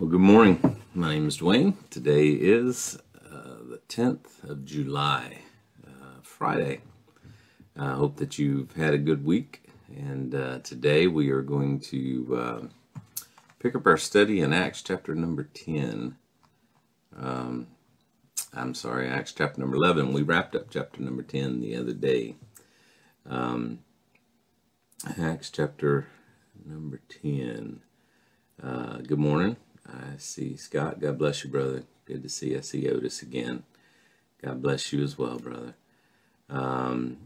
Well, good morning. My name is Dwayne. Today is uh, the 10th of July, uh, Friday. I hope that you've had a good week. And uh, today we are going to uh, pick up our study in Acts chapter number 10. Um, I'm sorry, Acts chapter number 11. We wrapped up chapter number 10 the other day. Um, Acts chapter number 10. Uh, good morning. I see Scott. God bless you, brother. Good to see. You. I see Otis again. God bless you as well, brother. Um,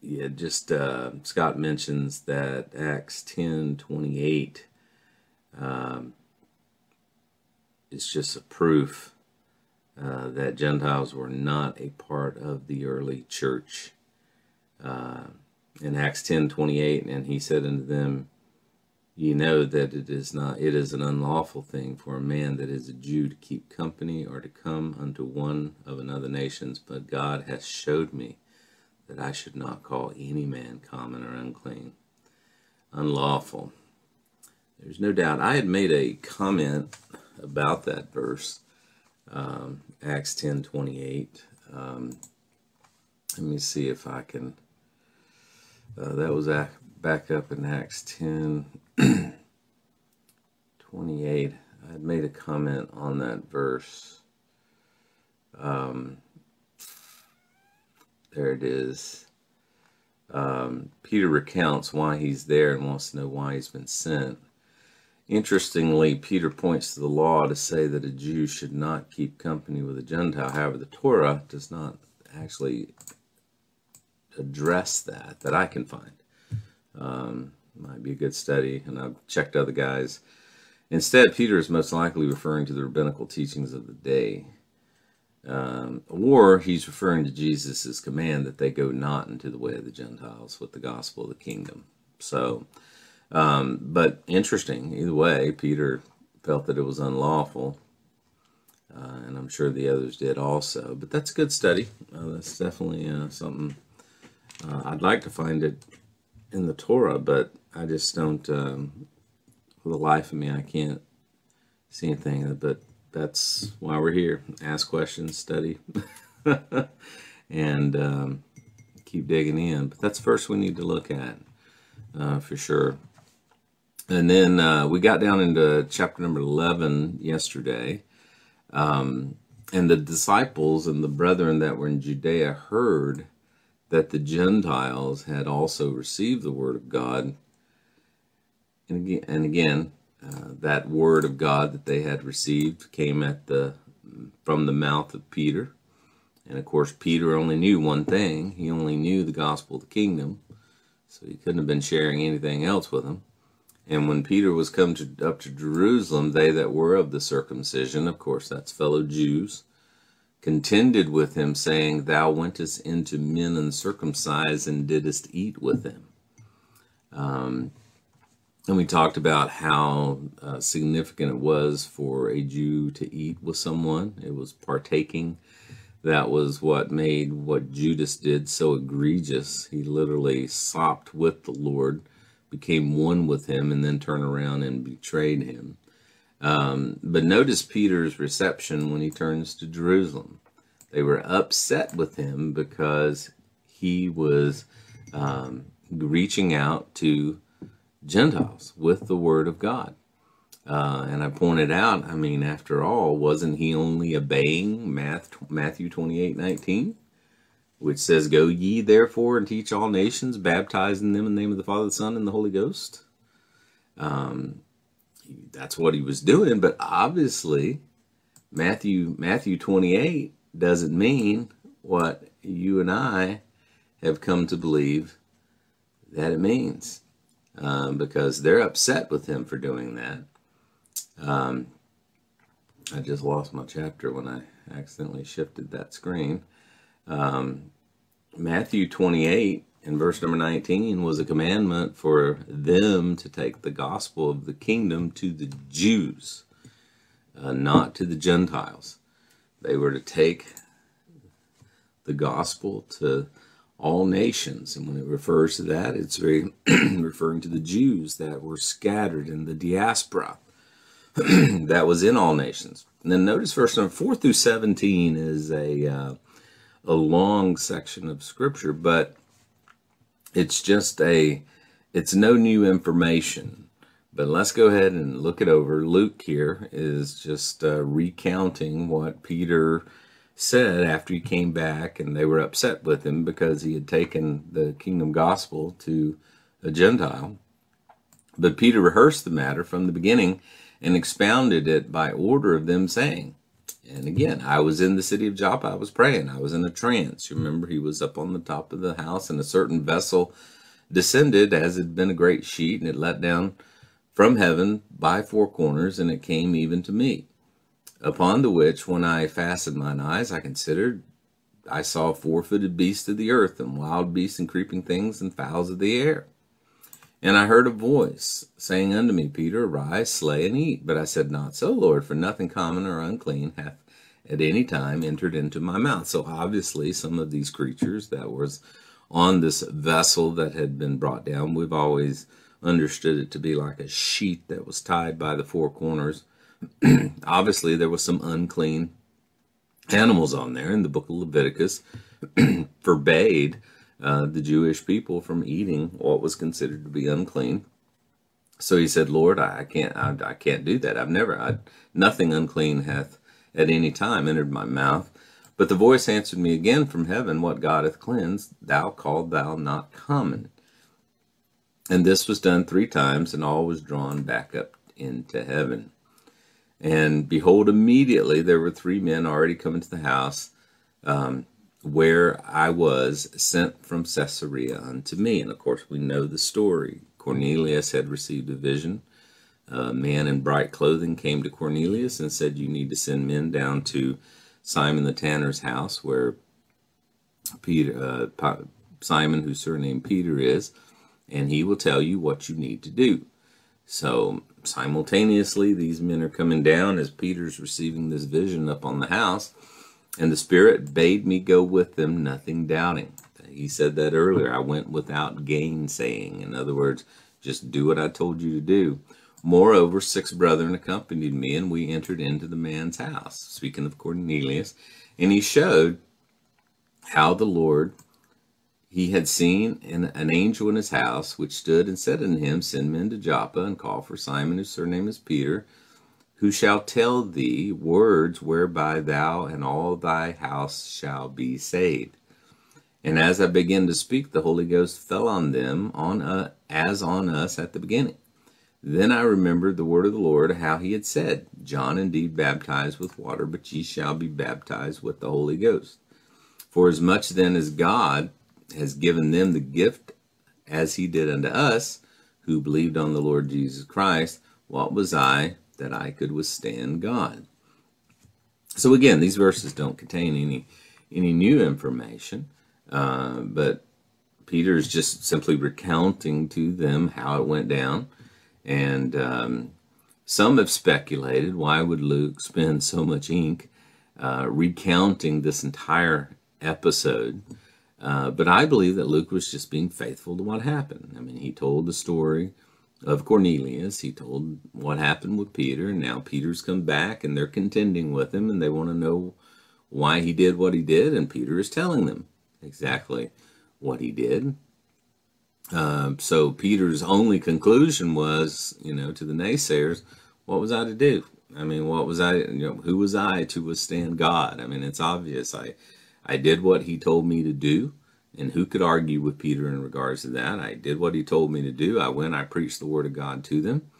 yeah, just uh, Scott mentions that Acts ten twenty eight um, is just a proof uh, that Gentiles were not a part of the early church. Uh, in Acts ten twenty eight, and he said unto them, Ye know that it is not it is an unlawful thing for a man that is a Jew to keep company or to come unto one of another nations, but God hath showed me that I should not call any man common or unclean. Unlawful. There's no doubt. I had made a comment about that verse, um, Acts ten twenty eight. Um, let me see if I can. Uh, that was back up in Acts 10 28. I had made a comment on that verse. Um, there it is. Um, Peter recounts why he's there and wants to know why he's been sent. Interestingly, Peter points to the law to say that a Jew should not keep company with a Gentile. However, the Torah does not actually address that, that I can find. Um, might be a good study, and I've checked other guys. Instead, Peter is most likely referring to the rabbinical teachings of the day. Um, or he's referring to Jesus' command that they go not into the way of the Gentiles with the gospel of the kingdom. So, um, but interesting, either way, Peter felt that it was unlawful, uh, and I'm sure the others did also. But that's a good study. Uh, that's definitely uh, something uh, I'd like to find it in the Torah, but I just don't, um, for the life of me, I can't see anything. But that's why we're here. Ask questions, study, and um, keep digging in. But that's first we need to look at uh, for sure. And then uh, we got down into chapter number 11 yesterday. Um, and the disciples and the brethren that were in Judea heard that the Gentiles had also received the word of God. And again, and again uh, that word of God that they had received came at the from the mouth of Peter. And of course, Peter only knew one thing. He only knew the gospel of the kingdom. So he couldn't have been sharing anything else with them. And when Peter was come to, up to Jerusalem, they that were of the circumcision, of course, that's fellow Jews, contended with him, saying, Thou wentest into men uncircumcised and didst eat with them. Um, and we talked about how uh, significant it was for a Jew to eat with someone. It was partaking. That was what made what Judas did so egregious. He literally sopped with the Lord, became one with him, and then turned around and betrayed him. Um, but notice Peter's reception when he turns to Jerusalem. They were upset with him because he was um, reaching out to Gentiles with the word of God. Uh, and I pointed out, I mean, after all, wasn't he only obeying Matthew 28 19, which says, Go ye therefore and teach all nations, baptizing them in the name of the Father, the Son, and the Holy Ghost? Um, that's what he was doing, but obviously Matthew Matthew 28 doesn't mean what you and I have come to believe that it means. Um, because they're upset with him for doing that. Um, I just lost my chapter when I accidentally shifted that screen. Um, Matthew 28 in verse number 19 was a commandment for them to take the gospel of the kingdom to the Jews, uh, not to the Gentiles. They were to take the gospel to all nations. And when it refers to that, it's very referring to the Jews that were scattered in the diaspora. that was in all nations. And then notice verse number 4 through 17 is a, uh, a long section of scripture, but it's just a, it's no new information. But let's go ahead and look it over. Luke here is just uh, recounting what Peter said after he came back and they were upset with him because he had taken the kingdom gospel to a Gentile. But Peter rehearsed the matter from the beginning and expounded it by order of them, saying, and again, I was in the city of Joppa. I was praying. I was in a trance. You remember, he was up on the top of the house, and a certain vessel descended, as it had been a great sheet, and it let down from heaven by four corners, and it came even to me. Upon the which, when I fastened mine eyes, I considered, I saw four footed beasts of the earth, and wild beasts, and creeping things, and fowls of the air. And I heard a voice saying unto me, Peter, arise, slay, and eat. But I said, Not so, Lord, for nothing common or unclean hath at any time entered into my mouth. So obviously, some of these creatures that was on this vessel that had been brought down, we've always understood it to be like a sheet that was tied by the four corners. obviously, there was some unclean animals on there, and the book of Leviticus forbade uh, the Jewish people from eating what was considered to be unclean. So he said, "Lord, I, I can't, I, I, can't do that. I've never, I, nothing unclean hath at any time entered my mouth." But the voice answered me again from heaven, "What God hath cleansed, thou call thou not common." And this was done three times, and all was drawn back up into heaven. And behold, immediately there were three men already coming to the house. Um, where I was sent from Caesarea unto me. And of course, we know the story. Cornelius had received a vision. A man in bright clothing came to Cornelius and said, You need to send men down to Simon the tanner's house, where Peter, uh, Simon, whose surname Peter is, and he will tell you what you need to do. So, simultaneously, these men are coming down as Peter's receiving this vision up on the house and the Spirit bade me go with them, nothing doubting. He said that earlier. I went without gainsaying. In other words, just do what I told you to do. Moreover, six brethren accompanied me, and we entered into the man's house. Speaking of Cornelius, and he showed how the Lord he had seen an, angel in his house, which stood and said unto him, Send men to Joppa and call for Simon, whose surname is Peter who shall tell thee words whereby thou and all thy house shall be saved. And as I began to speak, the Holy Ghost fell on them, on as on us at the beginning. Then I remembered the word of the Lord, how he had said, John indeed baptized with water, but ye shall be baptized with the Holy Ghost. For as much then as God has given them the gift, as he did unto us, who believed on the Lord Jesus Christ, what was I that I could withstand God. So again, these verses don't contain any any new information, uh, but Peter is just simply recounting to them how it went down, and um, some have speculated why would Luke spend so much ink uh, recounting this entire episode. Uh, but I believe that Luke was just being faithful to what happened. I mean, he told the story of Cornelius. He told what happened with Peter, and now Peter's come back and they're contending with him and they want to know why he did what he did, and Peter is telling them exactly what he did. Uh, so Peter's only conclusion was, you know, to the naysayers, what was I to do? I mean, what was I, you know, who was I to withstand God? I mean, it's obvious. I, I did what he told me to do. And who could argue with Peter in regards to that? I did what he told me to do. I went, I preached the word of God to them,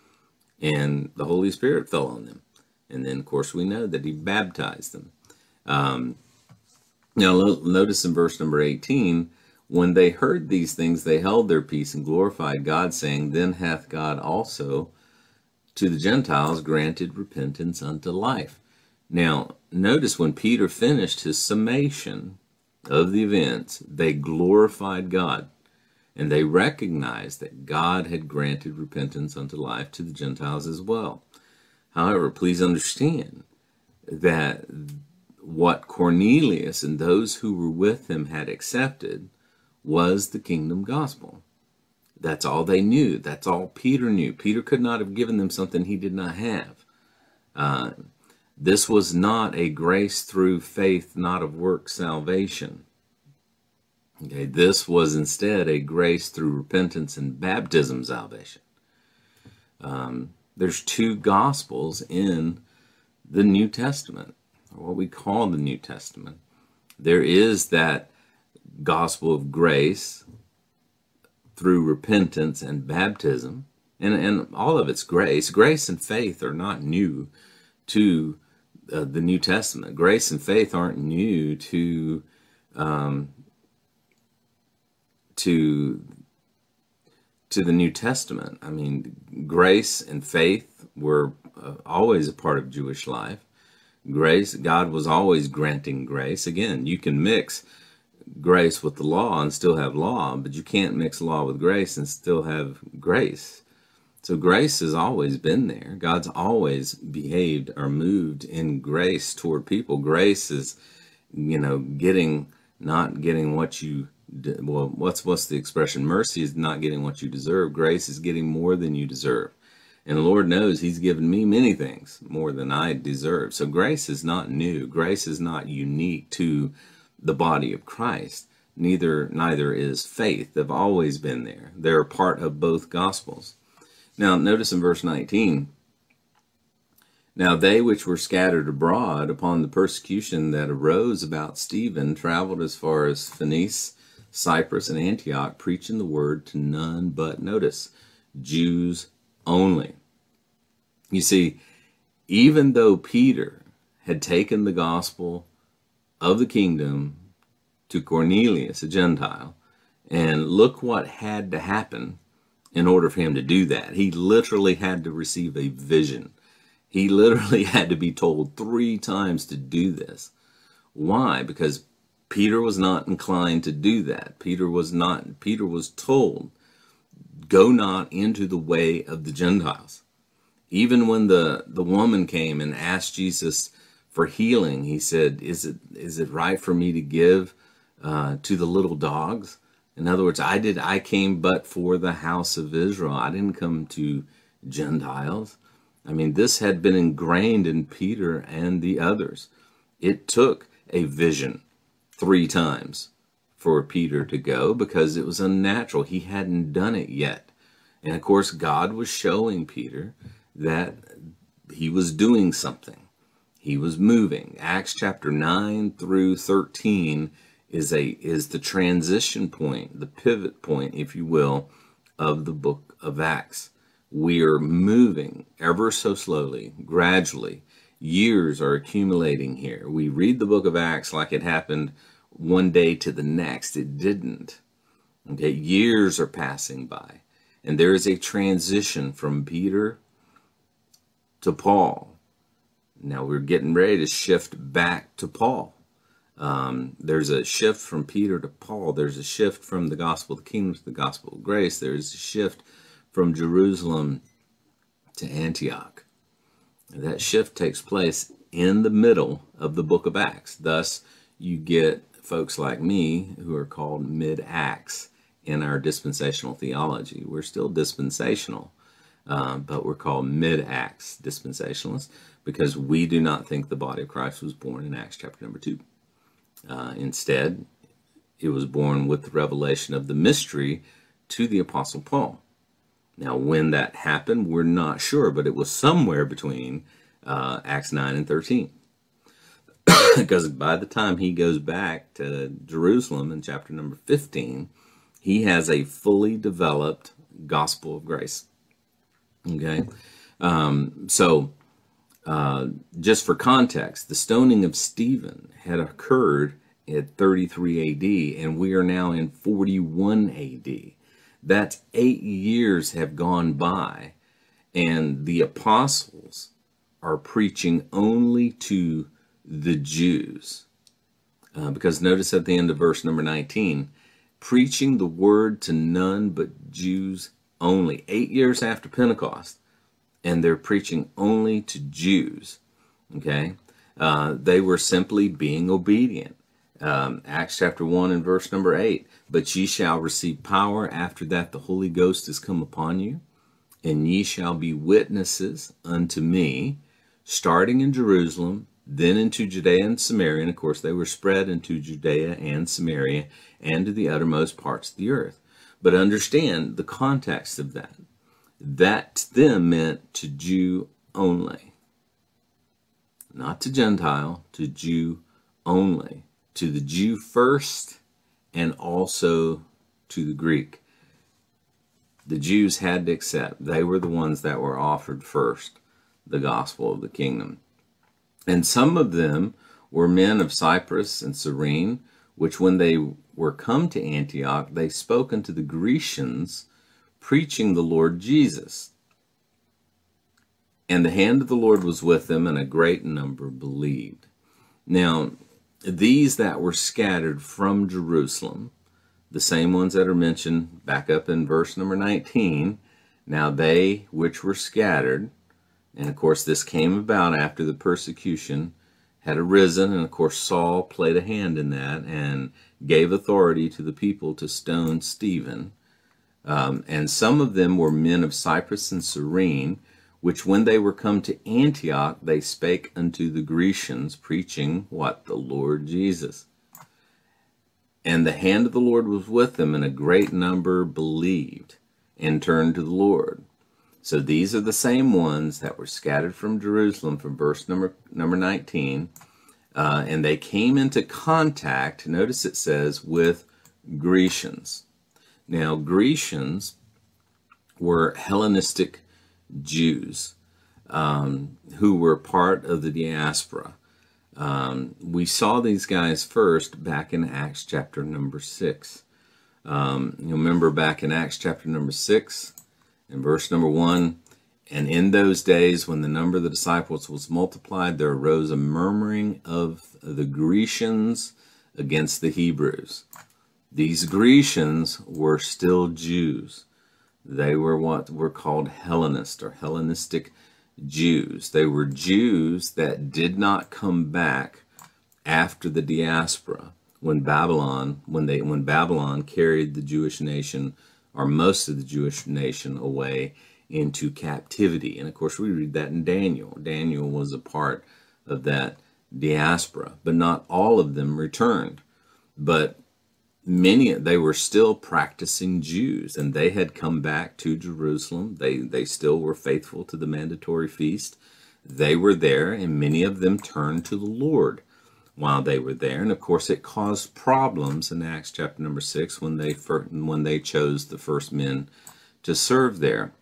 and the Holy Spirit fell on them. And then, of course, we know that he baptized them. Um, now, notice in verse number 18, when they heard these things, they held their peace and glorified God, saying, Then hath God also to the Gentiles granted repentance unto life. Now, notice when Peter finished his summation of the events, they glorified God and they recognized that God had granted repentance unto life to the Gentiles as well. However, please understand that what Cornelius and those who were with him had accepted was the kingdom gospel. That's all they knew. That's all Peter knew. Peter could not have given them something he did not have. Uh, this was not a grace through faith, not of work salvation. Okay, this was instead a grace through repentance and baptism salvation. Um, there's two gospels in the New Testament, or what we call the New Testament. There is that gospel of grace through repentance and baptism, and, and all of it's grace. Grace and faith are not new to uh, the New Testament. Grace and faith aren't new to um, to to the New Testament. I mean, grace and faith were uh, always a part of Jewish life. Grace, God was always granting grace. Again, you can mix grace with the law and still have law, but you can't mix law with grace and still have grace. So grace has always been there. God's always behaved or moved in grace toward people. Grace is, you know, getting not getting what you well, what's what's the expression? Mercy is not getting what you deserve. Grace is getting more than you deserve. And the Lord knows He's given me many things more than I deserve. So grace is not new. Grace is not unique to the body of Christ. Neither neither is faith. They've always been there. They're part of both gospels. Now, notice in verse 19 Now they which were scattered abroad upon the persecution that arose about Stephen traveled as far as Phoenice, Cyprus, and Antioch, preaching the word to none but, notice, Jews only. You see, even though Peter had taken the gospel of the kingdom to Cornelius, a Gentile, and look what had to happen in order for him to do that. He literally had to receive a vision. He literally had to be told three times to do this. Why? Because Peter was not inclined to do that. Peter was not, Peter was told, go not into the way of the Gentiles. Even when the, the woman came and asked Jesus for healing, he said, is it, is it right for me to give uh, to the little dogs? In other words, I did I came but for the house of Israel. I didn't come to Gentiles. I mean, this had been ingrained in Peter and the others. It took a vision three times for Peter to go because it was unnatural. He hadn't done it yet. And of course, God was showing Peter that he was doing something. He was moving. Acts chapter 9 through 13 is a is the transition point, the pivot point, if you will, of the book of Acts. We are moving ever so slowly, gradually. Years are accumulating here. We read the book of Acts like it happened one day to the next. It didn't. Okay, years are passing by. And there is a transition from Peter to Paul. Now we're getting ready to shift back to Paul. Um, there's a shift from Peter to Paul. There's a shift from the gospel of the kingdom to the gospel of grace. There's a shift from Jerusalem to Antioch. That shift takes place in the middle of the book of Acts. Thus, you get folks like me who are called mid Acts in our dispensational theology. We're still dispensational, uh, but we're called mid Acts dispensationalists because we do not think the body of Christ was born in Acts chapter number 2. Uh, instead, it was born with the revelation of the mystery to the Apostle Paul. Now, when that happened, we're not sure, but it was somewhere between uh, Acts 9 and 13. because by the time he goes back to Jerusalem in chapter number 15, he has a fully developed gospel of grace. Okay? Um, so, uh, just for context, the stoning of Stephen had occurred at 33 AD, and we are now in 41 AD. That's eight years have gone by, and the apostles are preaching only to the Jews. Uh, because notice at the end of verse number 19, preaching the word to none but Jews only. Eight years after Pentecost, and they're preaching only to Jews. Okay? Uh, they were simply being obedient. Um, Acts chapter 1 and verse number 8. But ye shall receive power after that the Holy Ghost is come upon you, and ye shall be witnesses unto me, starting in Jerusalem, then into Judea and Samaria. And of course, they were spread into Judea and Samaria and to the uttermost parts of the earth. But understand the context of that. That to them meant to Jew only. Not to Gentile, to Jew only. To the Jew first and also to the Greek. The Jews had to accept. They were the ones that were offered first the gospel of the kingdom. And some of them were men of Cyprus and Cyrene, which when they were come to Antioch, they spoke unto the Grecians, preaching the Lord Jesus. And the hand of the Lord was with them, and a great number believed. Now, these that were scattered from Jerusalem, the same ones that are mentioned back up in verse number 19, now they which were scattered, and of course this came about after the persecution had arisen, and of course Saul played a hand in that and gave authority to the people to stone Stephen. Um, and some of them were men of Cyprus and Cyrene, which when they were come to Antioch, they spake unto the Grecians, preaching what? The Lord Jesus. And the hand of the Lord was with them, and a great number believed and turned to the Lord. So these are the same ones that were scattered from Jerusalem from verse number number 19. Uh, and they came into contact, notice it says, with Grecians. Now, Grecians were Hellenistic Jews um, who were part of the diaspora. Um, we saw these guys first back in Acts chapter number 6. Um, you remember back in Acts chapter number 6, in verse number 1, and in those days when the number of the disciples was multiplied, there arose a murmuring of the Grecians against the Hebrews. These Grecians were still Jews. They were what were called Hellenist or Hellenistic Jews. They were Jews that did not come back after the diaspora when Babylon when they when Babylon carried the Jewish nation or most of the Jewish nation away into captivity. And of course we read that in Daniel. Daniel was a part of that diaspora, but not all of them returned. But many they were still practicing Jews and they had come back to Jerusalem. They they still were faithful to the mandatory feast. They were there and many of them turned to the Lord while they were there. And of course it caused problems in Acts chapter number 6 when they when they chose the first men to serve there.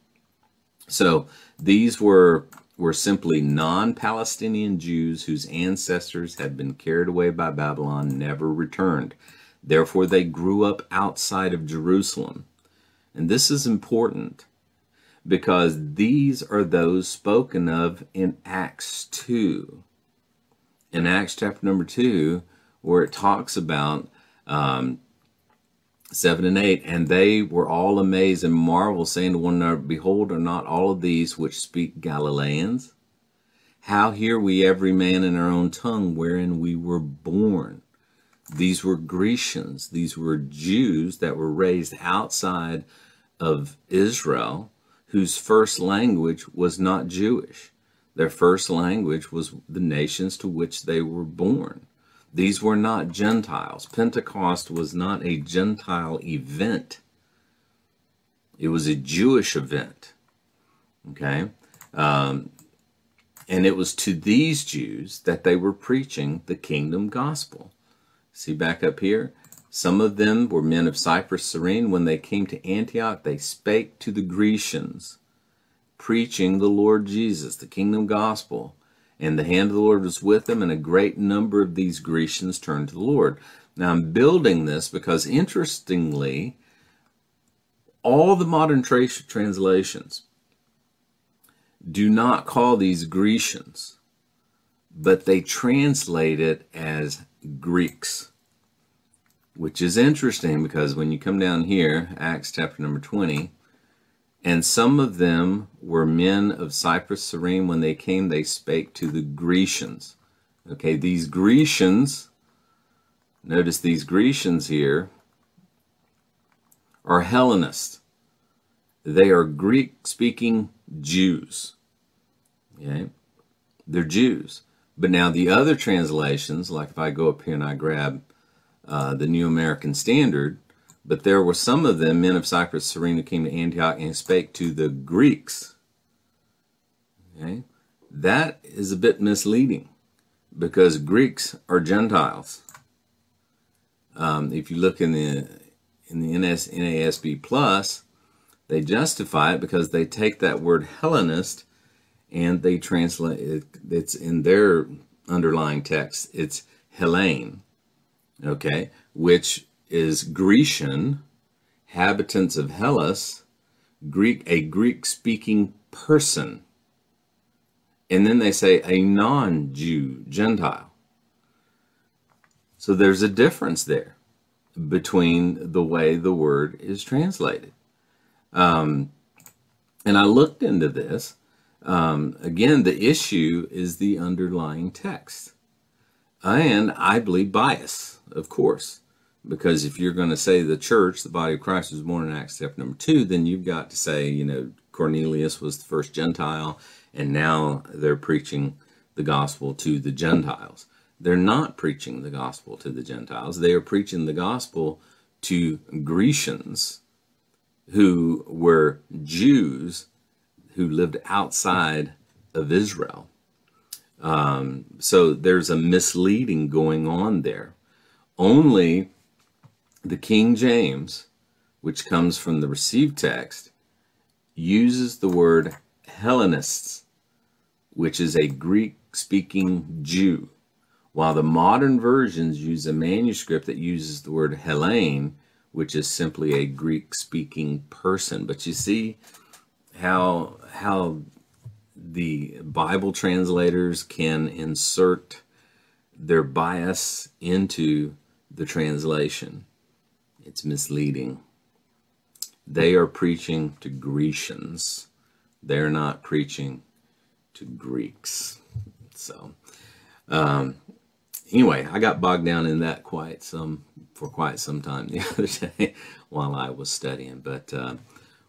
So these were were simply non-Palestinian Jews whose ancestors had been carried away by Babylon never returned. Therefore, they grew up outside of Jerusalem. And this is important because these are those spoken of in Acts 2. In Acts chapter number 2, where it talks about um, 7 and 8, and they were all amazed and marveled, saying to one another, Behold, are not all of these which speak Galileans? How hear we every man in our own tongue wherein we were born? These were Grecians. These were Jews that were raised outside of Israel, whose first language was not Jewish. Their first language was the nations to which they were born. These were not Gentiles. Pentecost was not a Gentile event, it was a Jewish event. Okay? Um, and it was to these Jews that they were preaching the kingdom gospel. See back up here? Some of them were men of Cyprus, Cyrene. When they came to Antioch, they spake to the Grecians, preaching the Lord Jesus, the kingdom gospel. And the hand of the Lord was with them, and a great number of these Grecians turned to the Lord. Now I'm building this because, interestingly, all the modern tra translations do not call these Grecians, but they translate it as Greeks, which is interesting because when you come down here, Acts chapter number 20, and some of them were men of Cyprus, Cyrene. When they came, they spake to the Grecians. Okay, these Grecians, notice these Grecians here, are Hellenists. They are Greek speaking Jews. Okay? they're Jews. But now the other translations, like if I go up here and I grab uh, the New American Standard, but there were some of them, men of Cyprus, Cyrene, who came to Antioch and spake to the Greeks. Okay, that is a bit misleading because Greeks are Gentiles. Um, if you look in the in the NASB plus, they justify it because they take that word Hellenist and they translate it. It's in their underlying text. It's Hellene, okay, which is Grecian, habitants of Hellas, Greek, a Greek-speaking person. And then they say a non-Jew, Gentile. So there's a difference there between the way the word is translated. Um, and I looked into this. Um, again, the issue is the underlying text. And I believe bias, of course. Because if you're going to say the church, the body of Christ was born in Acts chapter number two, then you've got to say, you know, Cornelius was the first Gentile, and now they're preaching the gospel to the Gentiles. They're not preaching the gospel to the Gentiles. They are preaching the gospel to Grecians who were Jews who lived outside of Israel. Um, so there's a misleading going on there. Only the King James, which comes from the received text, uses the word Hellenists, which is a Greek speaking Jew, while the modern versions use a manuscript that uses the word Hellene, which is simply a Greek speaking person. But you see how how the Bible translators can insert their bias into the translation it's misleading. They are preaching to Grecians. They're not preaching to Greeks. So, um, anyway, I got bogged down in that quite some for quite some time the other day while I was studying. But uh,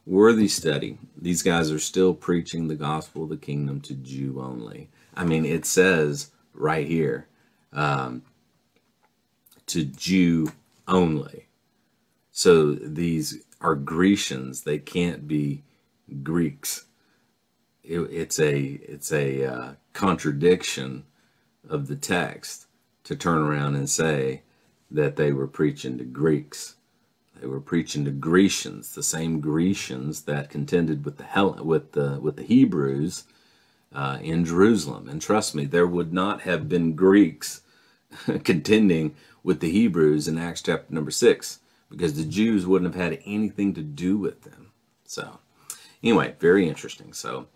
worthy study. These guys are still preaching the gospel of the kingdom to Jew only. I mean, it says right here um, to Jew only. So these are Grecians. They can't be Greeks. It, it's a it's a uh, contradiction of the text to turn around and say that they were preaching to Greeks. They were preaching to Grecians, the same Grecians that contended with the with the with the Hebrews uh, in Jerusalem. And trust me, there would not have been Greeks contending with the Hebrews in Acts chapter number six because the Jews wouldn't have had anything to do with them. So, anyway, very interesting. So,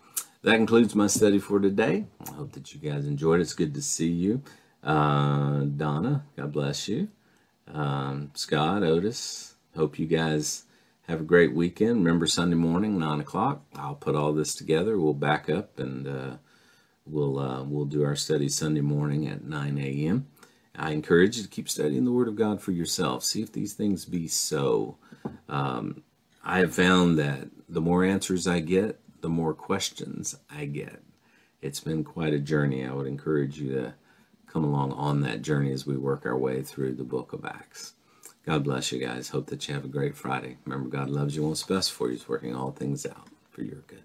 that concludes my study for today. I hope that you guys enjoyed it. It's good to see you. Uh, Donna, God bless you. Um, Scott, Otis, hope you guys have a great weekend. Remember Sunday morning, 9 o'clock. I'll put all this together. We'll back up and uh, we'll, uh, we'll do our study Sunday morning at 9 a.m. I encourage you to keep studying the Word of God for yourself. See if these things be so. Um, I have found that the more answers I get, the more questions I get. It's been quite a journey. I would encourage you to come along on that journey as we work our way through the book of Acts. God bless you guys. Hope that you have a great Friday. Remember, God loves you, wants best for you. He's working all things out for your good.